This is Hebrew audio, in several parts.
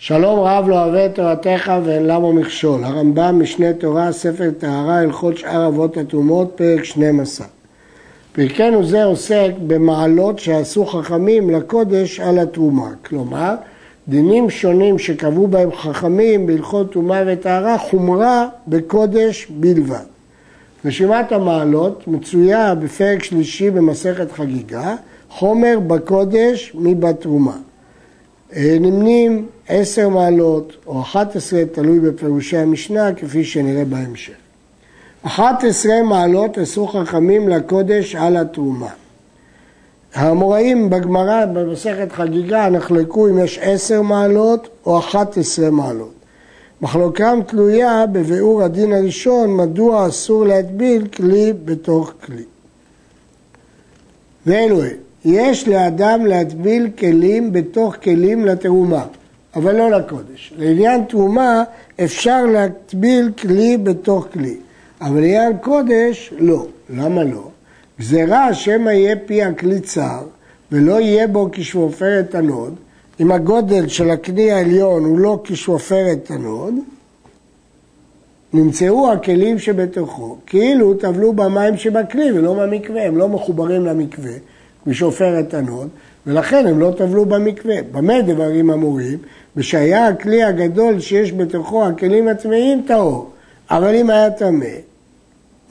שלום רב לא אוהב את תורתך ואין למה מכשול. הרמב"ם משנה תורה, ספר טהרה, הלכות שאר אבות הטומאות, פרק 12. פרקנו זה עוסק במעלות שעשו חכמים לקודש על התרומה. כלומר, דינים שונים שקבעו בהם חכמים בהלכות טומאה וטהרה, חומרה בקודש בלבד. רשימת המעלות מצויה בפרק שלישי במסכת חגיגה, חומר בקודש מבתרומה. אה, נמנים עשר מעלות או אחת עשרה, תלוי בפירושי המשנה, כפי שנראה בהמשך. אחת עשרה מעלות עשו חכמים לקודש על התרומה. האמוראים בגמרא במסכת חגיגה נחלקו אם יש עשר מעלות או אחת עשרה מעלות. מחלוקם תלויה בביאור הדין הראשון מדוע אסור להטביל כלי בתוך כלי. ואלו הם יש לאדם להטביל כלים בתוך כלים לתרומה, אבל לא לקודש. לעניין תרומה אפשר להטביל כלי בתוך כלי, אבל לעניין קודש לא. למה לא? גזירה שמא יהיה פי הכלי צר ולא יהיה בו כשפופרת הנוד, אם הגודל של הכלי העליון הוא לא כשפופרת הנוד, נמצאו הכלים שבתוכו, כאילו טבלו במים שבכלי ולא במקווה, הם לא מחוברים למקווה. משפופרת הנוד, ולכן הם לא טבלו במקווה. במה דברים אמורים? כשהיה הכלי הגדול שיש בתוכו הכלים הטמאים טהור, אבל אם היה טמא,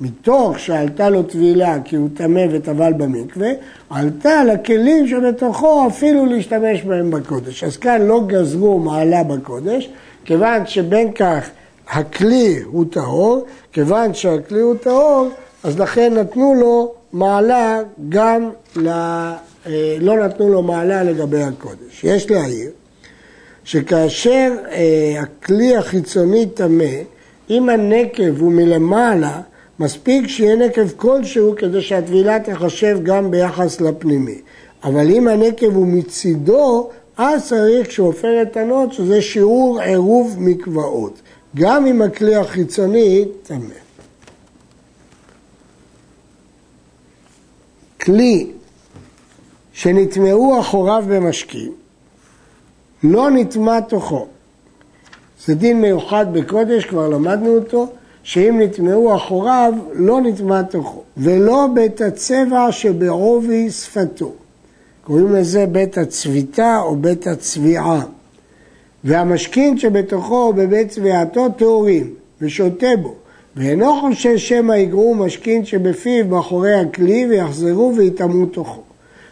מתוך שעלתה לו טבילה כי הוא טמא וטבל במקווה, עלתה לכלים שבתוכו אפילו להשתמש בהם בקודש. אז כאן לא גזרו מעלה בקודש, כיוון שבין כך הכלי הוא טהור, כיוון שהכלי הוא טהור, אז לכן נתנו לו מעלה גם, ל... אה, לא נתנו לו מעלה לגבי הקודש. יש להעיר שכאשר אה, הכלי החיצוני טמא, אם הנקב הוא מלמעלה, מספיק שיהיה נקב כלשהו כדי שהטבילה תחשב גם ביחס לפנימי. אבל אם הנקב הוא מצידו, אז צריך שעופרת ענות, שזה שיעור עירוב מקוואות. גם אם הכלי החיצוני טמא. כלי שנטמעו אחוריו במשקים, לא נטמע תוכו. זה דין מיוחד בקודש, כבר למדנו אותו, שאם נטמעו אחוריו, לא נטמע תוכו, ולא בית הצבע שבעובי שפתו. קוראים לזה בית הצביתה או בית הצביעה. והמשכין שבתוכו בבית צביעתו טהורים, ושותה בו, ואינו חושש שמא יגרו משכין שבפיו מאחורי הכלי ויחזרו ויטמאו תוכו.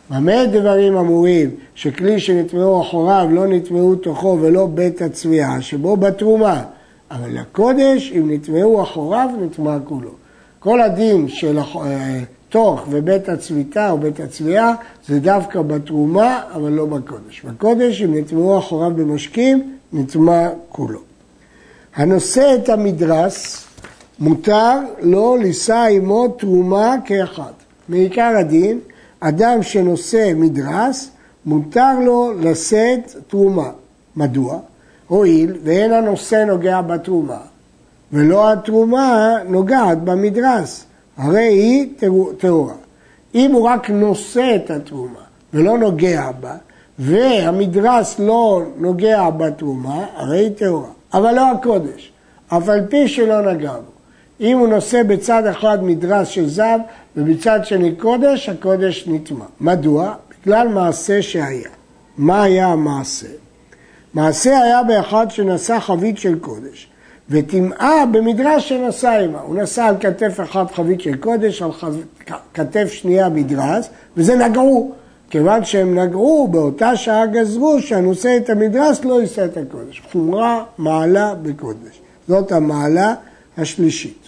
במה דברים אמורים שכלי שנטמעו אחוריו לא נטמעו תוכו ולא בית הצביעה שבו בתרומה, אבל לקודש אם נטמעו אחוריו נטמע כולו. כל הדין של אה, תוך ובית הצביתה או בית הצביעה זה דווקא בתרומה אבל לא בקודש. בקודש אם נטמעו אחוריו במשקים נטמע כולו. הנושא את המדרס מותר לא לישא עמו תרומה כאחד. מעיקר הדין, אדם שנושא מדרס, מותר לו לשאת תרומה. מדוע? הואיל ואין הנושא נוגע בתרומה, ולא התרומה נוגעת במדרס, הרי היא טהורה. אם הוא רק נושא את התרומה ולא נוגע בה, והמדרס לא נוגע בתרומה, הרי היא טהורה. אבל לא הקודש, אף על פי שלא נגע בו. אם הוא נושא בצד אחד מדרס של זב ובצד שני קודש, הקודש נטמע. מדוע? בגלל מעשה שהיה. מה היה המעשה? מעשה היה באחד שנשא חבית של קודש, וטמאה במדרש שנשא עמה. הוא נשא על כתף אחת חבית של קודש, על כתף שנייה מדרס, וזה נגעו. כיוון שהם נגעו, באותה שעה גזרו שהנושא את המדרס לא יישא את הקודש. חומרה מעלה בקודש. זאת המעלה השלישית.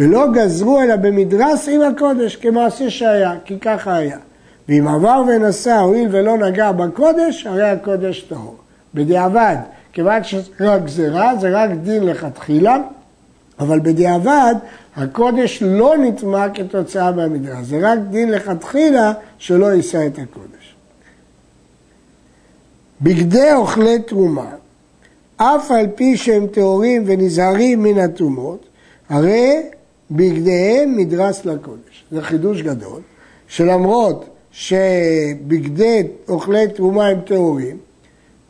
ולא גזרו אלא במדרס עם הקודש כמעשה שהיה, כי ככה היה. ואם עבר ונסע הואיל ולא נגע בקודש, הרי הקודש טהור. בדיעבד, כיוון שזה רק גזירה, זה רק דין לכתחילה, אבל בדיעבד הקודש לא נטמע כתוצאה מהמדרס, זה רק דין לכתחילה שלא יישא את הקודש. בגדי אוכלי תרומה, אף על פי שהם טהורים ונזהרים מן הטומאות, הרי בגדיהם מדרס לקודש. זה חידוש גדול, שלמרות שבגדי אוכלי תרומה הם טהורים,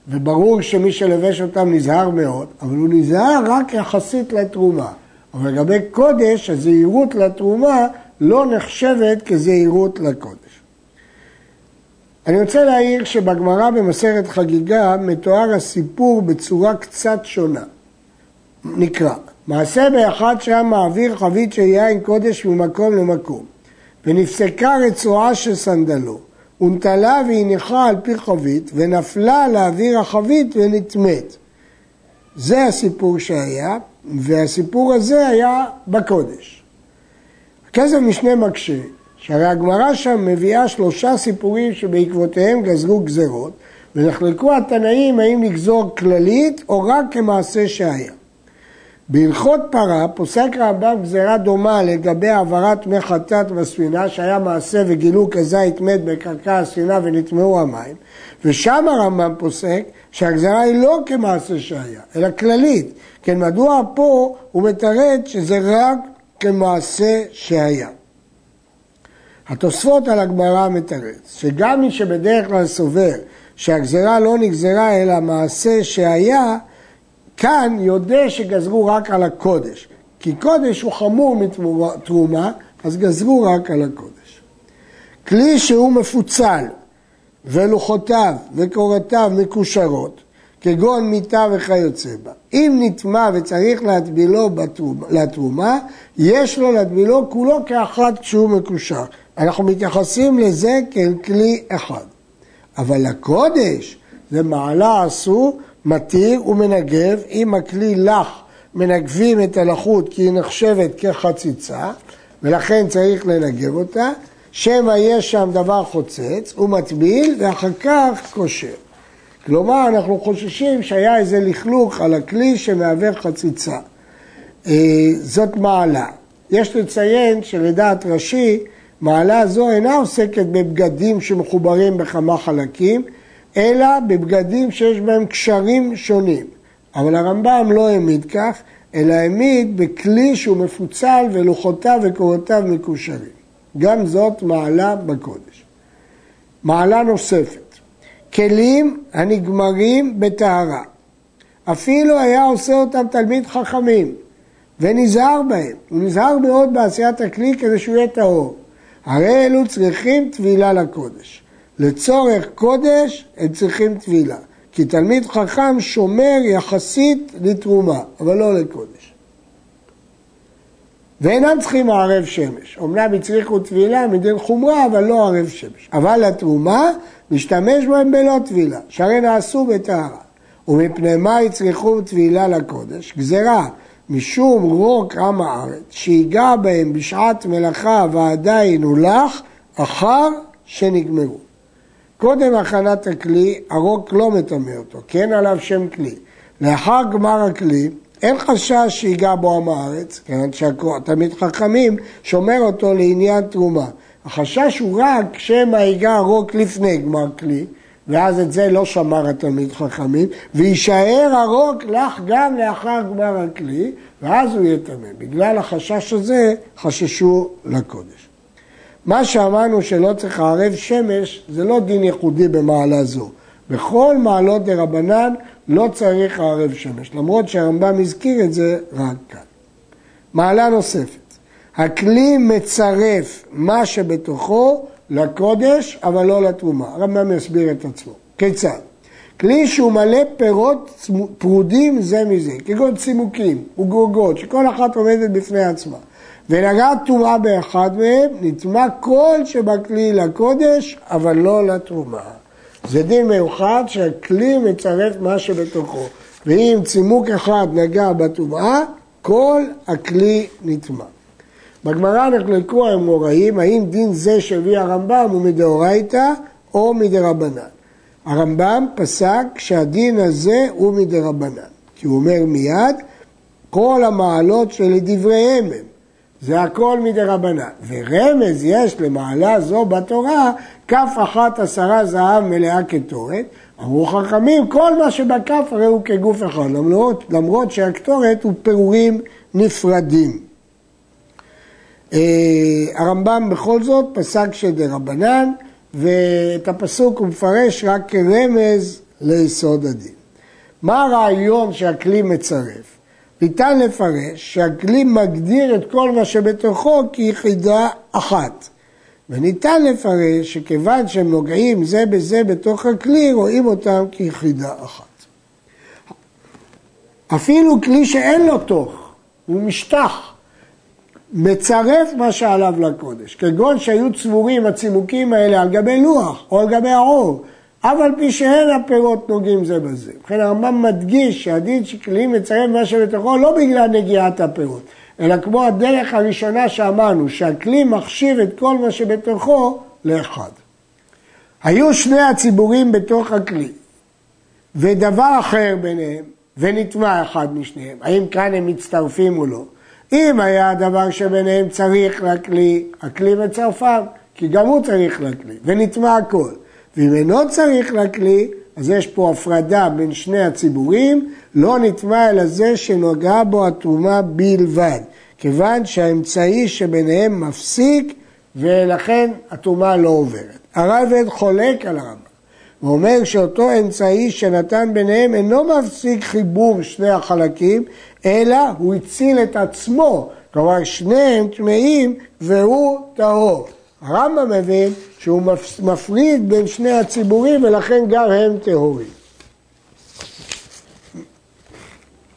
וברור שמי שלבש אותם נזהר מאוד, אבל הוא נזהר רק יחסית לתרומה. אבל לגבי קודש, הזהירות לתרומה לא נחשבת כזהירות לקודש. אני רוצה להעיר שבגמרא במסכת חגיגה מתואר הסיפור בצורה קצת שונה. נקרא, מעשה באחד שהיה מעביר חבית של יין קודש ממקום למקום, ונפסקה רצועה של סנדלו, ונטלה והניחה על פי חבית, ונפלה לאוויר החבית ונטמאת. זה הסיפור שהיה, והסיפור הזה היה בקודש. הכסף משנה מקשה, שהרי הגמרא שם מביאה שלושה סיפורים שבעקבותיהם גזרו גזרות, ונחלקו התנאים האם לגזור כללית או רק כמעשה שהיה. בהלכות פרה פוסק רמב"ם גזירה דומה לגבי העברת מי חטאת בספינה שהיה מעשה וגילו כזית מת בקרקע הספינה ונטמעו המים ושם הרמב"ם פוסק שהגזירה היא לא כמעשה שהיה אלא כללית. כן מדוע פה הוא מתרד שזה רק כמעשה שהיה? התוספות על הגמרא מתרץ שגם מי שבדרך כלל סובר שהגזירה לא נגזרה אלא מעשה שהיה כאן יודע שגזרו רק על הקודש, כי קודש הוא חמור מתרומה, אז גזרו רק על הקודש. כלי שהוא מפוצל ולוחותיו וקורותיו מקושרות, כגון מיטה וכיוצא בה. אם נטמע וצריך להטבילו לתרומה, יש לו להטבילו כולו כאחד כשהוא מקושר. אנחנו מתייחסים לזה כאל כלי אחד. אבל לקודש זה מעלה אסור מתיר ומנגב, אם הכלי לח מנגבים את הלחות כי היא נחשבת כחציצה ולכן צריך לנגב אותה, שמא יש שם דבר חוצץ, הוא מטביל ואחר כך קושר. כלומר, אנחנו חוששים שהיה איזה לכלוך על הכלי שמהווה חציצה. אה, זאת מעלה. יש לציין שלדעת רש"י, מעלה זו אינה עוסקת בבגדים שמחוברים בכמה חלקים, אלא בבגדים שיש בהם קשרים שונים. אבל הרמב"ם לא העמיד כך, אלא העמיד בכלי שהוא מפוצל ולוחותיו וקורותיו מקושרים. גם זאת מעלה בקודש. מעלה נוספת, כלים הנגמרים בטהרה. אפילו היה עושה אותם תלמיד חכמים ונזהר בהם. הוא נזהר מאוד בעשיית הכלי כדי שהוא יהיה טהור. הרי אלו צריכים טבילה לקודש. לצורך קודש הם צריכים טבילה, כי תלמיד חכם שומר יחסית לתרומה, אבל לא לקודש. ואינם צריכים ערב שמש. אמנם הצריכו טבילה מדין חומרה, אבל לא ערב שמש. אבל לתרומה, משתמש בהם בלא טבילה, שהרי נעשו בטהרה. ומפני מה הצריכו טבילה לקודש? גזרה, משום רוק עם הארץ, שיגע בהם בשעת מלאכה ועדיין הולך, אחר שנגמרו. קודם הכנת הכלי, הרוק לא מטמא אותו, כן עליו שם כלי. לאחר גמר הכלי, אין חשש שיגע בו עם הארץ, כיוון שהתלמיד חכמים שומר אותו לעניין תרומה. החשש הוא רק שמא ייגע הרוק לפני גמר כלי, ואז את זה לא שמר התלמיד חכמים, ויישאר הרוק לך גם לאחר גמר הכלי, ואז הוא יטמא. בגלל החשש הזה חששו לקודש. מה שאמרנו שלא צריך ערב שמש, זה לא דין ייחודי במעלה זו. בכל מעלות דה רבנן לא צריך ערב שמש, למרות שהרמב"ם הזכיר את זה רק כאן. מעלה נוספת, הכלי מצרף מה שבתוכו לקודש, אבל לא לתרומה. הרמב"ם יסביר את עצמו. כיצד? כלי שהוא מלא פירות פרודים זה מזה, כגון צימוקים וגרוגות, שכל אחת עומדת בפני עצמה. ונגעה טומאה באחד מהם, נטמע כל שבכלי לקודש, אבל לא לתרומה. זה דין מיוחד שהכלי מצרף מה שבתוכו. ואם צימוק אחד נגע בטומאה, כל הכלי נטמע. בגמרא נחלקו האמוראים, האם דין זה שהביא הרמב"ם הוא מדאורייתא או מדרבנן. הרמב"ם פסק שהדין הזה הוא מדרבנן, כי הוא אומר מיד, כל המעלות שלדבריהם הם. זה הכל מדי רבנן. ורמז יש למעלה זו בתורה, כף אחת עשרה זהב מלאה כתורת. אמרו חכמים, כל מה שבכף הרי הוא כגוף אחד, למרות, למרות שהקטורת הוא פירורים נפרדים. אה, הרמב"ם בכל זאת פסק שדה רבנן, ואת הפסוק הוא מפרש רק כרמז ליסוד הדין. מה הרעיון שהכלי מצרף? ניתן לפרש שהכלי מגדיר את כל מה שבתוכו כיחידה אחת. וניתן לפרש שכיוון שהם נוגעים זה בזה בתוך הכלי, רואים אותם כיחידה אחת. אפילו כלי שאין לו תוך, הוא משטח, מצרף מה שעליו לקודש, כגון שהיו צבורים הצימוקים האלה על גבי לוח או על גבי העור, אף על פי שאין הפירות נוגעים זה בזה. ובכן הרמב"ם מדגיש שהדין שכלי מצרף מה שבתוכו לא בגלל נגיעת הפירות, אלא כמו הדרך הראשונה שאמרנו, שהכלי מחשיב את כל מה שבתוכו לאחד. היו שני הציבורים בתוך הכלי, ודבר אחר ביניהם, ונטמע אחד משניהם. האם כאן הם מצטרפים או לא? אם היה הדבר שביניהם צריך לכלי, הכלי מצרפם, כי גם הוא צריך לכלי, ונטמע הכל. ואם אינו צריך לכלי, אז יש פה הפרדה בין שני הציבורים, לא נטמע אלא זה שנוגעה בו התרומה בלבד, כיוון שהאמצעי שביניהם מפסיק ולכן התרומה לא עוברת. הרייבד חולק על הרמב"ם ואומר שאותו אמצעי שנתן ביניהם אינו מפסיק חיבור שני החלקים, אלא הוא הציל את עצמו, כלומר שניהם טמאים והוא טהור. הרמב"ם מבין שהוא מפריד בין שני הציבורים ולכן גם הם טהורים.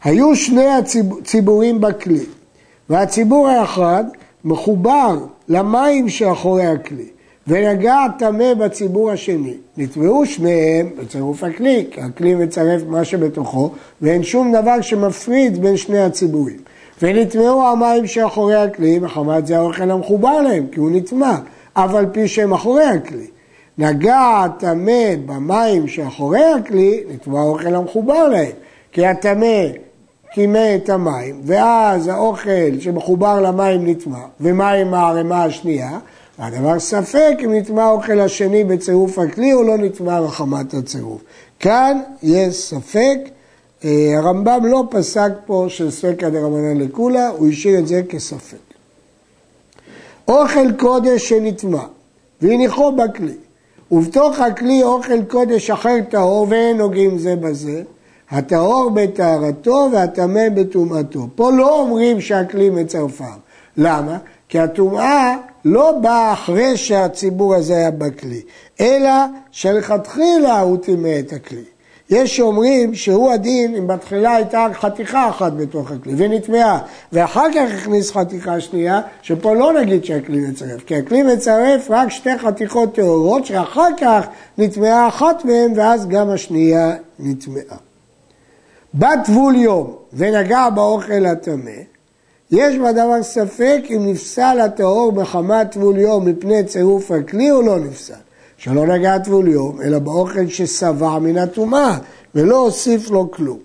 היו שני הציבורים בכלי, והציבור האחד מחובר למים שאחורי הכלי, ונגע טמא בציבור השני. נטבעו שניהם בצירוף הכלי, כי הכלי מצרף מה שבתוכו, ואין שום דבר שמפריד בין שני הציבורים. ונטמעו המים שאחורי הכלי, מחמת זה האוכל המחובר להם, כי הוא נטמע. אף על פי שהם אחורי הכלי. נגע הטמא במים שאחורי הכלי, נטמע האוכל המחובר להם. כי הטמא קימא את המים, ואז האוכל שמחובר למים נטמע, ומים הערימה השנייה, והדבר ספק אם נטמע האוכל השני בצירוף הכלי או לא נטמע מחמת הצירוף. כאן יש ספק, אה, הרמב"ם לא פסק פה של ספקא דרבנן לקולא, הוא השאיר את זה כספק. אוכל קודש שנטמע והניחו בכלי, ובתוך הכלי אוכל קודש אחר טהור ואין נוגעים זה בזה, הטהור בטהרתו והטמא בטומאתו. פה לא אומרים שהכלי מצרפם. למה? כי הטומאה לא באה אחרי שהציבור הזה היה בכלי, אלא שלכתחילה הוא טימא את הכלי. יש שאומרים שהוא הדין אם בתחילה הייתה חתיכה אחת בתוך הכלי ונטמעה ואחר כך הכניס חתיכה שנייה שפה לא נגיד שהכלי מצרף כי הכלי מצרף רק שתי חתיכות טהורות שאחר כך נטמעה אחת מהן ואז גם השנייה נטמעה. בת טבול יום ונגע באוכל הטמא יש בדבר ספק אם נפסל הטהור בחמת טבול יום מפני צירוף הכלי או לא נפסל. שלא נגע טבול יום, אלא באוכל ששבע מן הטומאה, ולא הוסיף לו כלום.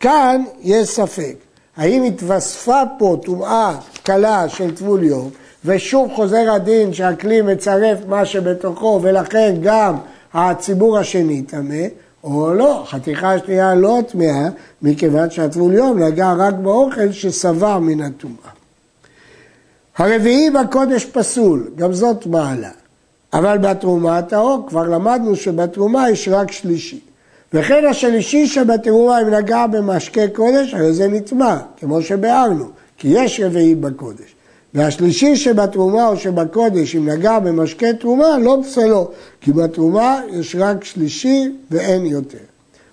כאן יש ספק, האם התווספה פה טומאה קלה של טבול יום, ושוב חוזר הדין שהכלי מצרף מה שבתוכו, ולכן גם הציבור השני טמא, או לא, חתיכה שנייה לא טמאה, מכיוון שהטבול יום נגע רק באוכל ששבע מן הטומאה. הרביעי בקודש פסול, גם זאת מעלה. אבל בתרומה טהור, כבר למדנו שבתרומה יש רק שלישי. וכן השלישי שבתרומה אם נגע במשקה קודש, הרי זה נטמע, כמו שביארנו, כי יש רביעי בקודש. והשלישי שבתרומה או שבקודש, אם נגע במשקה תרומה, לא פסלו, כי בתרומה יש רק שלישי ואין יותר.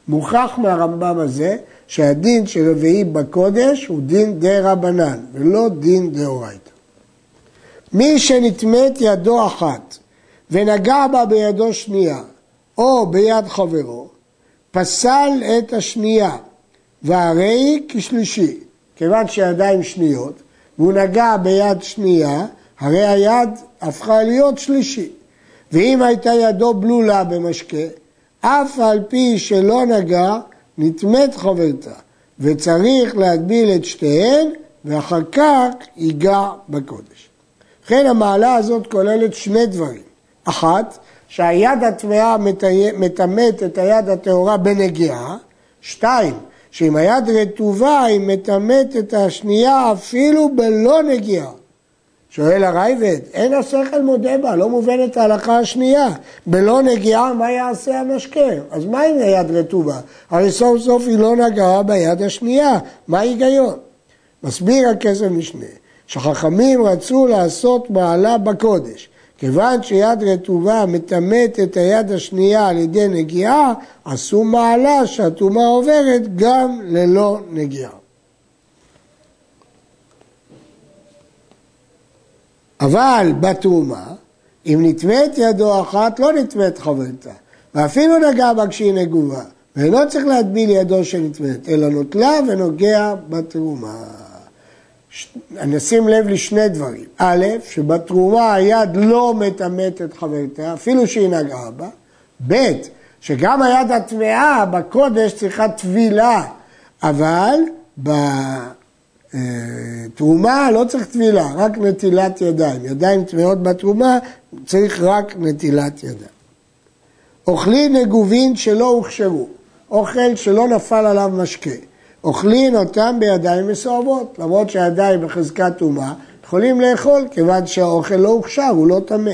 מוכח מהרמב"ם הזה שהדין של רביעי בקודש הוא דין דה רבנן ולא דין דאורייתא. מי שנטמאת ידו אחת ונגע בה בידו שנייה, או ביד חברו, פסל את השנייה, והרי היא כשלישי. כיוון שידיים שניות, והוא נגע ביד שנייה, הרי היד הפכה להיות שלישי. ואם הייתה ידו בלולה במשקה, אף על פי שלא נגע, נטמאת חברתה, וצריך להגביל את שתיהן, ואחר כך ייגע בקודש. לכן המעלה הזאת כוללת שני דברים. אחת, שהיד הטמאה מטמאת את היד הטהורה בנגיעה. שתיים, שאם היד רטובה היא מטמאת את השנייה אפילו בלא נגיעה. שואל הרייבד, אין השכל מודה בה, לא מובנת ההלכה השנייה. בלא נגיעה, מה יעשה המשקה? אז מה עם היד רטובה? הרי סוף סוף היא לא נגעה ביד השנייה, מה ההיגיון? מסביר הכסף משנה, שחכמים רצו לעשות מעלה בקודש. כיוון שיד רטובה מטמאת את היד השנייה על ידי נגיעה, עשו מעלה שהטומאה עוברת גם ללא נגיעה. אבל בתרומה, אם נטמאת ידו אחת, לא נטמאת חברתה. ואפילו נגע בה כשהיא נגובה, ואינו צריך להטביל ידו שנטמאת, אלא נוטלה ונוגע בתרומה. נשים לב לשני דברים. א', שבתרומה היד לא מטמאת את חברתה, אפילו שהיא נגעה בה. ב', שגם היד הטמאה בקודש צריכה טבילה, אבל בתרומה לא צריך טבילה, רק נטילת ידיים. ידיים טמאות בתרומה, צריך רק נטילת ידיים. אוכלים נגובין שלא הוכשרו, אוכל שלא נפל עליו משקה. אוכלים אותם בידיים מסואבות, למרות שהידיים בחזקת טומאה, יכולים לאכול כיוון שהאוכל לא הוכשר, הוא לא טמא.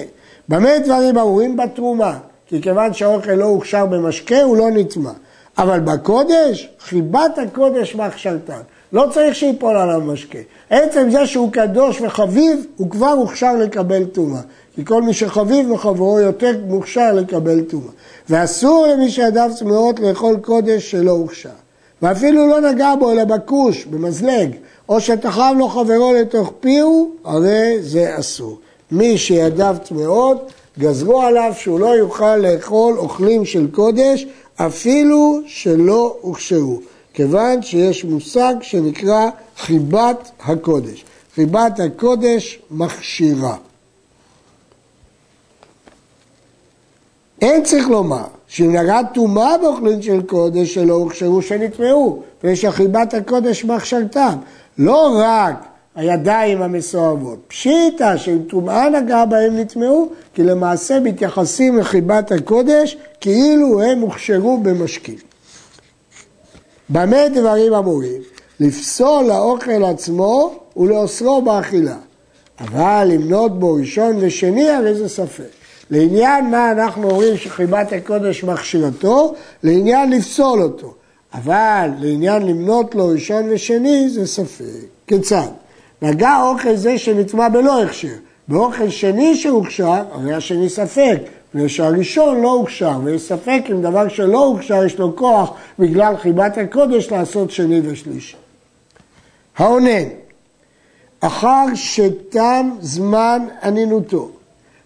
במה דברים אמורים? בתרומה, כי כיוון שהאוכל לא הוכשר במשקה, הוא לא נטמא. אבל בקודש, חיבת הקודש מהכשרתן. לא צריך שיפול עליו משקה. עצם זה שהוא קדוש וחביב, הוא כבר הוכשר לקבל טומאה. כי כל מי שחביב בחברו יותר מוכשר לקבל טומאה. ואסור למי שידיו צמאות לאכול קודש שלא הוכשר. ואפילו לא נגע בו אלא בכוש, במזלג, או שתחב לו חברו לתוך פיהו, הרי זה אסור. מי שידיו טמאות, גזרו עליו שהוא לא יוכל לאכול אוכלים של קודש, אפילו שלא הוכשרו, כיוון שיש מושג שנקרא חיבת הקודש. חיבת הקודש מכשירה. אין צריך לומר שאם נגעת טומאה באוכלין של קודש שלא הוכשרו שנטמעו, ויש אחיבת הקודש בהכשרתם. לא רק הידיים המסואבות, פשיטא שאם טומאה נגעה בהם נטמעו, כי למעשה מתייחסים לחיבת הקודש כאילו הם הוכשרו במשקים. במה דברים אמורים? לפסול האוכל עצמו ולאוסרו באכילה. אבל למנות בו ראשון ושני הרי זה ספק. לעניין מה אנחנו אומרים שחיבת הקודש מכשירתו, לעניין לפסול אותו. אבל לעניין למנות לו ראשון ושני זה ספק. כיצד? נגע אוכל זה שנטמע בלא הכשר. באוכל שני שהוכשר, הרי השני ספק, מפני שהראשון לא הוכשר, ויש ספק אם דבר שלא הוכשר יש לו כוח בגלל חיבת הקודש לעשות שני ושלישי. העונן, אחר שתם זמן ענינותו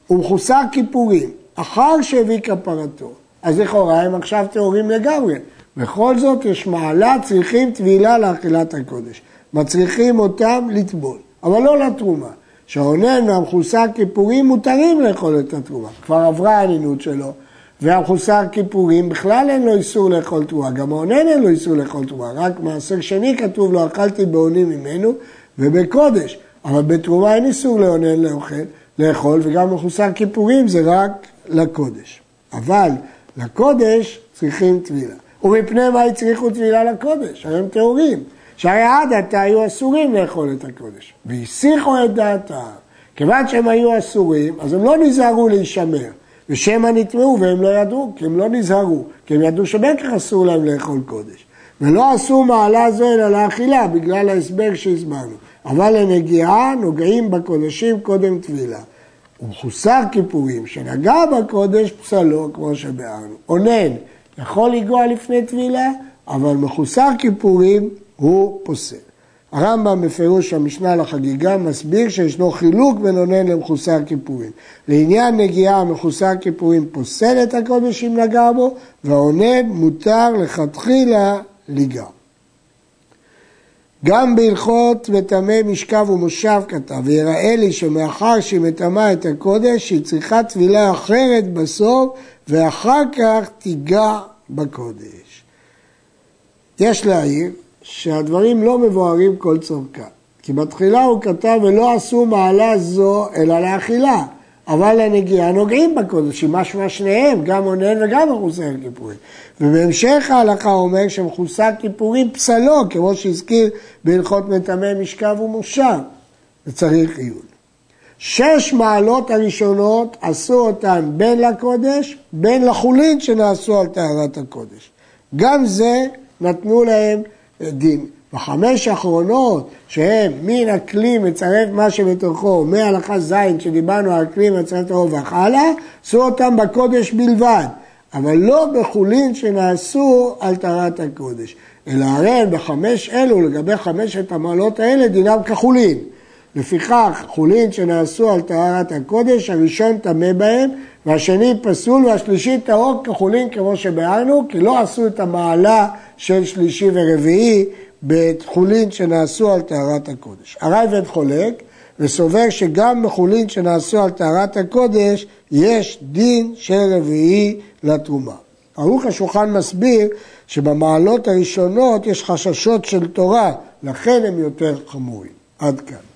ומחוסר כיפורים, אחר שהביא כפרתו, אז לכאורה הם עכשיו טהורים לגמרי. בכל זאת יש מעלה, צריכים טבילה לאכילת הקודש. מצריכים אותם לטבול, אבל לא לתרומה. שהעונן והמחוסר כיפורים מותרים לאכול את התרומה. כבר עברה הענינות שלו, והמחוסר כיפורים בכלל אין לו איסור לאכול תרומה. גם העונן אין לו איסור לאכול תרומה, רק מעשר שני כתוב לו אכלתי בעונים ממנו ובקודש. אבל בתרומה אין איסור לעונן לאוכל, לאכול, וגם מחוסר כיפורים זה רק לקודש. אבל לקודש צריכים טבילה. ומפני מה הצריכו טבילה לקודש? הרי הם טהורים. שהרי עד עתה היו אסורים לאכול את הקודש. והסיחו את דעתם. כיוון שהם היו אסורים, אז הם לא נזהרו להישמר. ושמא נטמעו והם לא ידעו, כי הם לא נזהרו, כי הם ידעו שבטח אסור להם לאכול קודש. ולא עשו מעלה זו אלא לאכילה, בגלל ההסבר שהסברנו. אבל לנגיעה נוגעים בקודשים קודם טבילה. ומחוסר כיפורים שנגע בקודש פסלו, כמו שביארנו. אונן יכול לגוע לפני טבילה, אבל מחוסר כיפורים הוא פוסל. הרמב"ם בפירוש המשנה לחגיגה מסביר שישנו חילוק בין אונן למחוסר כיפורים. לעניין נגיעה מחוסר כיפורים פוסל את הקודש אם נגע בו, והאונן מותר לכתחילה ליגע. גם בהלכות מטמא משכב ומושב כתב, ויראה לי שמאחר שהיא מטמאה את הקודש, היא צריכה טבילה אחרת בסוף, ואחר כך תיגע בקודש. יש להעיר שהדברים לא מבוארים כל צורכה, כי בתחילה הוא כתב ולא עשו מעלה זו אלא לאכילה. אבל הנגיעה נוגעים בקודש, משמע שניהם, גם אונן וגם מחוסר כיפורים. ובהמשך ההלכה אומר שמחוסר כיפורים פסלו, כמו שהזכיר בהלכות מטמא משכב ומושב, וצריך עיון. שש מעלות הראשונות עשו אותן בין לקודש, בין לחולין שנעשו על טהרת הקודש. גם זה נתנו להם דין. בחמש האחרונות, שהם מן הכלי מצרף מה שבתוכו, מהלכה ז' שדיברנו על כלי מצרף הרובח הלאה, עשו אותם בקודש בלבד, אבל לא בחולין שנעשו על טהרת הקודש. אלא הרי בחמש אלו, לגבי חמשת המעלות האלה, דינם כחולין. לפיכך, חולין שנעשו על טהרת הקודש, הראשון טמא בהם, והשני פסול והשלישי טהור כחולין כמו שביארנו, כי לא עשו את המעלה של שלישי ורביעי בחולין שנעשו על טהרת הקודש. הרייבד חולק וסובר שגם בחולין שנעשו על טהרת הקודש יש דין של רביעי לתרומה. ערוך השולחן מסביר שבמעלות הראשונות יש חששות של תורה, לכן הם יותר חמורים. עד כאן.